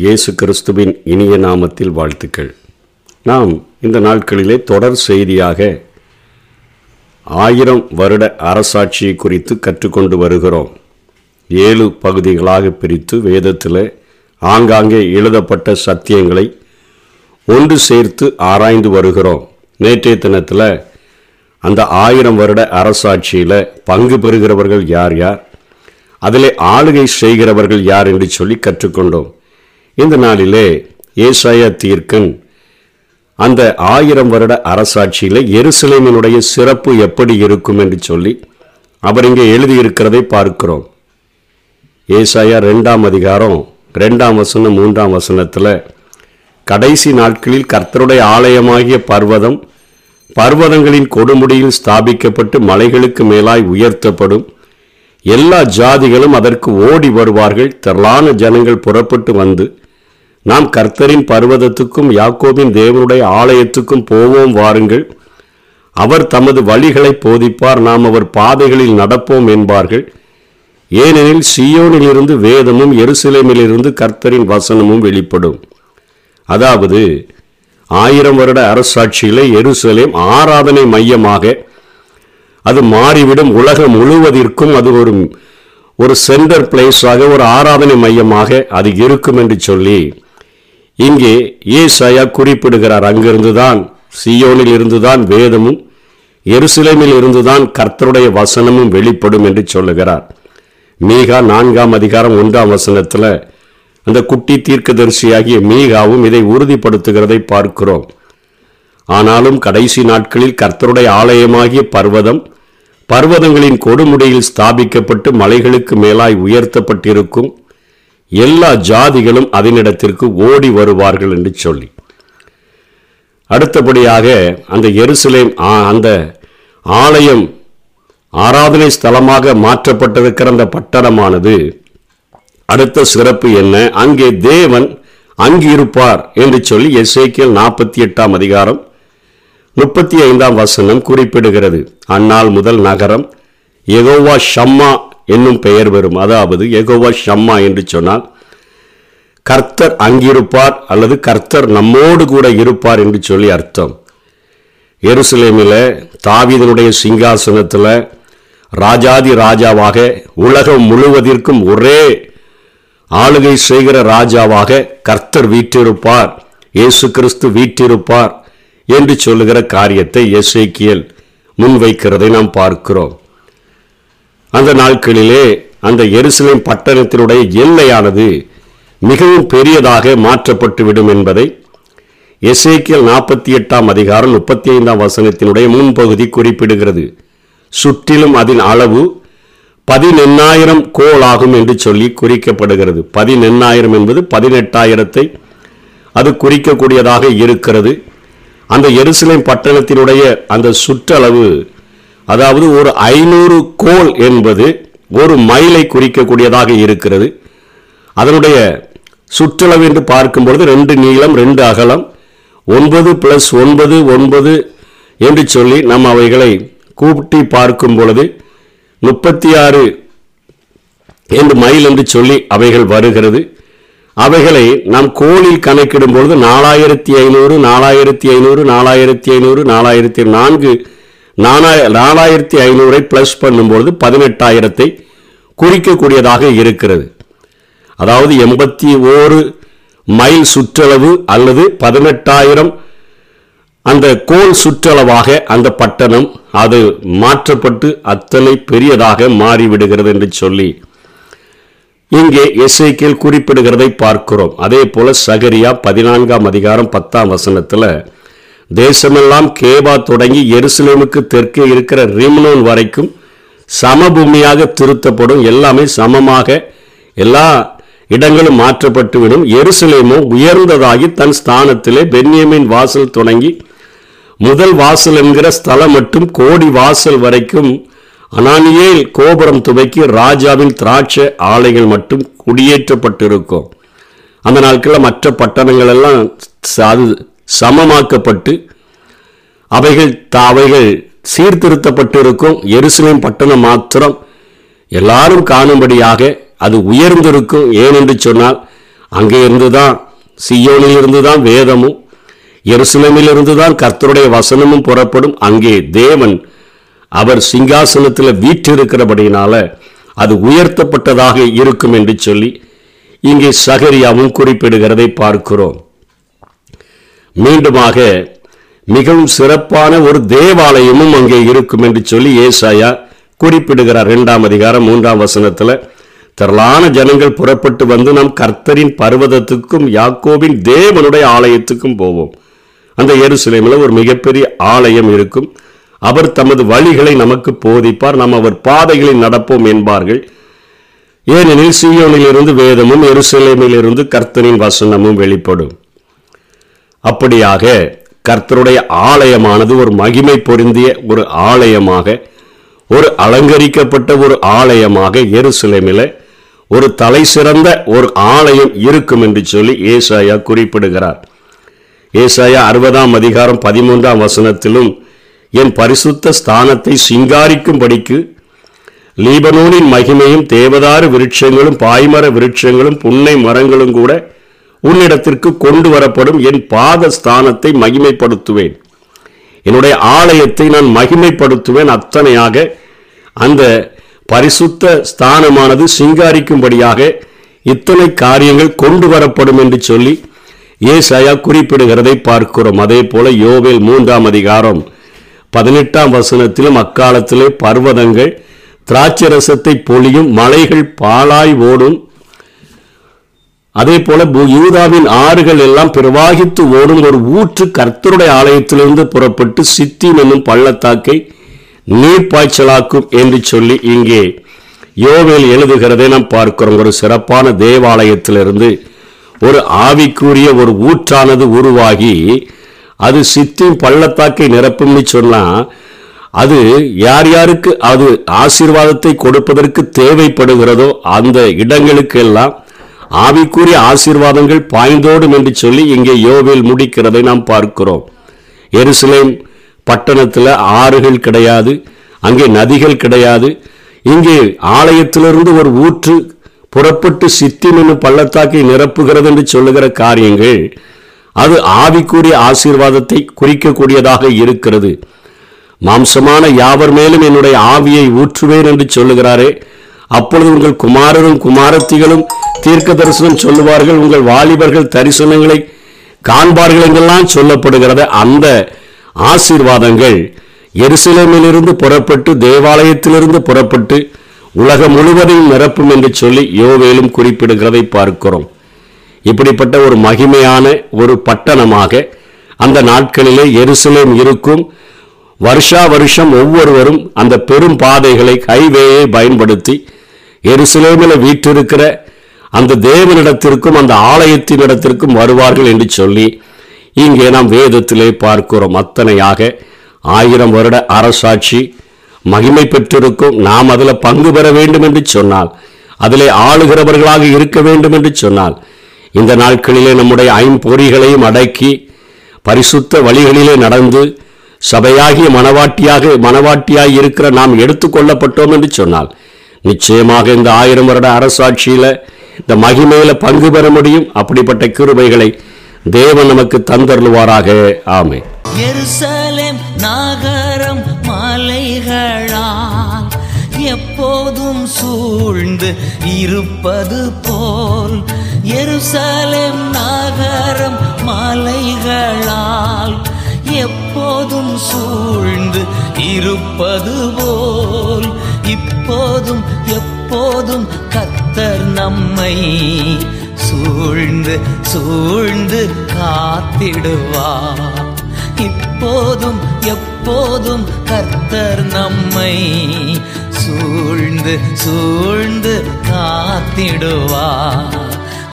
இயேசு கிறிஸ்துவின் இனிய நாமத்தில் வாழ்த்துக்கள் நாம் இந்த நாட்களிலே தொடர் செய்தியாக ஆயிரம் வருட அரசாட்சியை குறித்து கற்றுக்கொண்டு வருகிறோம் ஏழு பகுதிகளாக பிரித்து வேதத்தில் ஆங்காங்கே எழுதப்பட்ட சத்தியங்களை ஒன்று சேர்த்து ஆராய்ந்து வருகிறோம் நேற்றைய தினத்தில் அந்த ஆயிரம் வருட அரசாட்சியில் பங்கு பெறுகிறவர்கள் யார் யார் அதிலே ஆளுகை செய்கிறவர்கள் யார் என்று சொல்லி கற்றுக்கொண்டோம் இந்த நாளிலே ஏசாயா தீர்க்கன் அந்த ஆயிரம் வருட அரசாட்சியில் எருசலேமினுடைய சிறப்பு எப்படி இருக்கும் என்று சொல்லி அவர் இங்கே எழுதியிருக்கிறதை பார்க்கிறோம் ஏசாயா ரெண்டாம் அதிகாரம் ரெண்டாம் வசனம் மூன்றாம் வசனத்தில் கடைசி நாட்களில் கர்த்தருடைய ஆலயமாகிய பர்வதம் பர்வதங்களின் கொடுமுடியில் ஸ்தாபிக்கப்பட்டு மலைகளுக்கு மேலாய் உயர்த்தப்படும் எல்லா ஜாதிகளும் அதற்கு ஓடி வருவார்கள் திரளான ஜனங்கள் புறப்பட்டு வந்து நாம் கர்த்தரின் பர்வதத்துக்கும் யாக்கோபின் தேவனுடைய ஆலயத்துக்கும் போவோம் வாருங்கள் அவர் தமது வழிகளை போதிப்பார் நாம் அவர் பாதைகளில் நடப்போம் என்பார்கள் ஏனெனில் சியோனிலிருந்து வேதமும் எருசலேமிலிருந்து கர்த்தரின் வசனமும் வெளிப்படும் அதாவது ஆயிரம் வருட அரசாட்சியிலே எருசலேம் ஆராதனை மையமாக அது மாறிவிடும் உலகம் முழுவதற்கும் அது ஒரு ஒரு சென்டர் பிளேஸாக ஒரு ஆராதனை மையமாக அது இருக்கும் என்று சொல்லி இங்கே ஏசாயா குறிப்பிடுகிறார் அங்கிருந்துதான் சியோனில் இருந்துதான் வேதமும் எருசலேமில் இருந்துதான் கர்த்தருடைய வசனமும் வெளிப்படும் என்று சொல்லுகிறார் மீகா நான்காம் அதிகாரம் ஒன்றாம் வசனத்தில் அந்த குட்டி தீர்க்கதரிசியாகிய மீகாவும் இதை உறுதிப்படுத்துகிறதை பார்க்கிறோம் ஆனாலும் கடைசி நாட்களில் கர்த்தருடைய ஆலயமாகிய பர்வதம் பர்வதங்களின் கொடுமுடியில் ஸ்தாபிக்கப்பட்டு மலைகளுக்கு மேலாய் உயர்த்தப்பட்டிருக்கும் எல்லா ஜாதிகளும் அதனிடத்திற்கு ஓடி வருவார்கள் என்று சொல்லி அடுத்தபடியாக அந்த எருசலேம் அந்த ஆலயம் ஆராதனை ஸ்தலமாக மாற்றப்பட்டிருக்கிற அந்த பட்டணமானது அடுத்த சிறப்பு என்ன அங்கே தேவன் அங்கிருப்பார் என்று சொல்லி எஸ்ஐக்கியல் நாற்பத்தி எட்டாம் அதிகாரம் முப்பத்தி ஐந்தாம் வசனம் குறிப்பிடுகிறது அந்நாள் முதல் நகரம் எகோவா ஷம்மா என்னும் பெயர் வரும் அதாவது எகோவா ஷம்மா என்று சொன்னால் கர்த்தர் அங்கிருப்பார் அல்லது கர்த்தர் நம்மோடு கூட இருப்பார் என்று சொல்லி அர்த்தம் எருசலேமில் தாவிதனுடைய சிங்காசனத்தில் ராஜாதி ராஜாவாக உலகம் முழுவதற்கும் ஒரே ஆளுகை செய்கிற ராஜாவாக கர்த்தர் வீற்றிருப்பார் இயேசு கிறிஸ்து வீற்றிருப்பார் என்று சொல்லுகிற காரியத்தை எஸ்ஐக்கியல் முன்வைக்கிறதை நாம் பார்க்கிறோம் அந்த நாட்களிலே அந்த எருசலேம் பட்டணத்தினுடைய எல்லையானது மிகவும் பெரியதாக மாற்றப்பட்டுவிடும் என்பதை எசேக்கியல் நாற்பத்தி எட்டாம் அதிகாரம் முப்பத்தி ஐந்தாம் வசனத்தினுடைய முன்பகுதி குறிப்பிடுகிறது சுற்றிலும் அதன் அளவு பதினெண்ணாயிரம் கோல் ஆகும் என்று சொல்லி குறிக்கப்படுகிறது பதினெண்ணாயிரம் என்பது பதினெட்டாயிரத்தை அது குறிக்கக்கூடியதாக இருக்கிறது அந்த எருசலேம் பட்டணத்தினுடைய அந்த சுற்றளவு அதாவது ஒரு ஐநூறு கோல் என்பது ஒரு மைலை குறிக்கக்கூடியதாக இருக்கிறது அதனுடைய சுற்றளவு என்று பார்க்கும்பொழுது ரெண்டு நீளம் ரெண்டு அகலம் ஒன்பது பிளஸ் ஒன்பது ஒன்பது என்று சொல்லி நாம் அவைகளை கூப்பிட்டி பார்க்கும் பொழுது முப்பத்தி ஆறு என்று மைல் என்று சொல்லி அவைகள் வருகிறது அவைகளை நாம் கோலில் கணக்கிடும் பொழுது நாலாயிரத்தி ஐநூறு நாலாயிரத்தி ஐநூறு நாலாயிரத்தி ஐநூறு நாலாயிரத்தி நான்கு நாலாய நாலாயிரத்தி ஐநூறை ப்ளஸ் பண்ணும்பொழுது பதினெட்டாயிரத்தை குறிக்கக்கூடியதாக இருக்கிறது அதாவது எண்பத்தி ஓரு மைல் சுற்றளவு அல்லது பதினெட்டாயிரம் அந்த கோல் சுற்றளவாக அந்த பட்டணம் அது மாற்றப்பட்டு அத்தனை பெரியதாக மாறிவிடுகிறது என்று சொல்லி இங்கே எஸ்ஐக்கில் குறிப்பிடுகிறதை பார்க்கிறோம் அதே போல சகரியா பதினான்காம் அதிகாரம் பத்தாம் வசனத்தில் தேசமெல்லாம் கேபா தொடங்கி எருசலேமுக்கு தெற்கே இருக்கிற ரிம்னோன் வரைக்கும் சமபூமியாக திருத்தப்படும் எல்லாமே சமமாக எல்லா இடங்களும் மாற்றப்பட்டுவிடும் எருசலேமோ உயர்ந்ததாகி தன் ஸ்தானத்திலே பென்யமின் வாசல் தொடங்கி முதல் வாசல் என்கிற ஸ்தலம் மட்டும் கோடி வாசல் வரைக்கும் அனானியேல் கோபுரம் துவைக்கி ராஜாவின் திராட்சை ஆலைகள் மட்டும் குடியேற்றப்பட்டிருக்கும் அந்த நாட்களில் மற்ற பட்டணங்கள் எல்லாம் அது சமமாக்கப்பட்டு அவைகள் அவைகள் சீர்திருத்தப்பட்டிருக்கும் எருசலேம் பட்டணம் மாத்திரம் எல்லாரும் காணும்படியாக அது உயர்ந்திருக்கும் ஏனென்று சொன்னால் அங்கே இருந்து தான் சியோனில் இருந்து தான் வேதமும் எருசலமிலிருந்து தான் கர்த்தருடைய வசனமும் புறப்படும் அங்கே தேவன் அவர் சிங்காசனத்தில் வீற்றிருக்கிறபடியினால அது உயர்த்தப்பட்டதாக இருக்கும் என்று சொல்லி இங்கே சகரியாவும் குறிப்பிடுகிறதை பார்க்கிறோம் மீண்டுமாக மிகவும் சிறப்பான ஒரு தேவாலயமும் அங்கே இருக்கும் என்று சொல்லி ஏசாயா குறிப்பிடுகிறார் இரண்டாம் அதிகாரம் மூன்றாம் வசனத்தில் திரளான ஜனங்கள் புறப்பட்டு வந்து நாம் கர்த்தரின் பர்வதத்துக்கும் யாக்கோவின் தேவனுடைய ஆலயத்துக்கும் போவோம் அந்த எருசலேமில் ஒரு மிகப்பெரிய ஆலயம் இருக்கும் அவர் தமது வழிகளை நமக்கு போதிப்பார் நாம் அவர் பாதைகளை நடப்போம் என்பார்கள் ஏனெனில் இருந்து வேதமும் எருசலேமிலிருந்து கர்த்தரின் வசனமும் வெளிப்படும் அப்படியாக கர்த்தருடைய ஆலயமானது ஒரு மகிமை பொருந்திய ஒரு ஆலயமாக ஒரு அலங்கரிக்கப்பட்ட ஒரு ஆலயமாக எருசலேமில் ஒரு தலை சிறந்த ஒரு ஆலயம் இருக்கும் என்று சொல்லி ஏசாயா குறிப்பிடுகிறார் ஏசாயா அறுபதாம் அதிகாரம் பதிமூன்றாம் வசனத்திலும் என் பரிசுத்த ஸ்தானத்தை சிங்காரிக்கும்படிக்கு லீபனூனின் மகிமையும் தேவதாறு விருட்சங்களும் பாய்மர விருட்சங்களும் புன்னை மரங்களும் கூட உன்னிடத்திற்கு கொண்டு வரப்படும் என் பாத ஸ்தானத்தை மகிமைப்படுத்துவேன் என்னுடைய ஆலயத்தை நான் மகிமைப்படுத்துவேன் அத்தனையாக அந்த பரிசுத்த ஸ்தானமானது சிங்காரிக்கும்படியாக இத்தனை காரியங்கள் கொண்டு வரப்படும் என்று சொல்லி ஏசாயா குறிப்பிடுகிறதை பார்க்கிறோம் அதே போல யோவேல் மூன்றாம் அதிகாரம் பதினெட்டாம் வசனத்திலும் அக்காலத்திலே பர்வதங்கள் திராட்சரசத்தை பொழியும் மலைகள் பாலாய் ஓடும் அதே போல யூதாவின் ஆறுகள் எல்லாம் பிரவாகித்து ஓடும் ஒரு ஊற்று கர்த்தருடைய ஆலயத்திலிருந்து புறப்பட்டு சித்தி என்னும் பள்ளத்தாக்கை நீர்ப்பாய்ச்சலாக்கும் என்று சொல்லி இங்கே யோவில் எழுதுகிறதை நாம் பார்க்கிறோம் ஒரு சிறப்பான தேவாலயத்திலிருந்து ஒரு ஆவிக்குரிய ஒரு ஊற்றானது உருவாகி அது சித்தின் பள்ளத்தாக்கை நிரப்பும்னு சொன்னால் அது யார் யாருக்கு அது ஆசீர்வாதத்தை கொடுப்பதற்கு தேவைப்படுகிறதோ அந்த இடங்களுக்கெல்லாம் ஆவிக்குரிய ஆசீர்வாதங்கள் பாய்ந்தோடும் என்று சொல்லி இங்கே யோவில் முடிக்கிறதை நாம் பார்க்கிறோம் எருசலேம் பட்டணத்தில் ஆறுகள் கிடையாது அங்கே நதிகள் கிடையாது இங்கே ஆலயத்திலிருந்து ஒரு ஊற்று புறப்பட்டு சித்திமென்னு பள்ளத்தாக்கை நிரப்புகிறது என்று சொல்லுகிற காரியங்கள் அது ஆவிக்குரிய ஆசீர்வாதத்தை குறிக்கக்கூடியதாக இருக்கிறது மாம்சமான யாவர் மேலும் என்னுடைய ஆவியை ஊற்றுவேன் என்று சொல்லுகிறாரே அப்பொழுது உங்கள் குமாரரும் குமாரத்திகளும் தீர்க்க தரிசனம் சொல்லுவார்கள் உங்கள் வாலிபர்கள் தரிசனங்களை காண்பார்கள் என்றெல்லாம் சொல்லப்படுகிறத அந்த ஆசீர்வாதங்கள் எருசலேமிலிருந்து புறப்பட்டு தேவாலயத்திலிருந்து புறப்பட்டு உலகம் முழுவதையும் நிரப்பும் என்று சொல்லி யோவேலும் குறிப்பிடுகிறதை பார்க்கிறோம் இப்படிப்பட்ட ஒரு மகிமையான ஒரு பட்டணமாக அந்த நாட்களிலே எருசலேம் இருக்கும் வருஷா வருஷம் ஒவ்வொருவரும் அந்த பெரும் பாதைகளை ஹைவேயை பயன்படுத்தி எருசலேமில் வீற்றிருக்கிற அந்த தேவனிடத்திற்கும் அந்த ஆலயத்தினிடத்திற்கும் வருவார்கள் என்று சொல்லி இங்கே நாம் வேதத்திலே பார்க்கிறோம் அத்தனையாக ஆயிரம் வருட அரசாட்சி மகிமை பெற்றிருக்கும் நாம் அதில் பங்கு பெற வேண்டும் என்று சொன்னால் அதிலே ஆளுகிறவர்களாக இருக்க வேண்டும் என்று சொன்னால் இந்த நாட்களிலே நம்முடைய ஐம்பொறிகளையும் அடக்கி பரிசுத்த வழிகளிலே நடந்து சபையாகிய மனவாட்டியாக மனவாட்டியாக இருக்கிற நாம் எடுத்துக்கொள்ளப்பட்டோம் என்று சொன்னால் நிச்சயமாக இந்த ஆயிரம் வருட அரசாட்சியில் இந்த மகிமையில் பங்கு பெற முடியும் அப்படிப்பட்ட கிருமைகளை தேவன் நமக்கு தந்தருவாராக ஆமை எருசலேம் நாகரம் மலைகளால் எப்போதும் சூழ்ந்து இருப்பது போல் எருசலேம் நாகரம் மலைகளால் எப்போதும் சூழ்ந்து இருப்பது போல் இப்போதும் எப்போதும் கத்தர் நம்மை சூழ்ந்து சூழ்ந்து காத்திடுவா இப்போதும் எப்போதும் கத்தர் நம்மை சூழ்ந்து சூழ்ந்து காத்திடுவா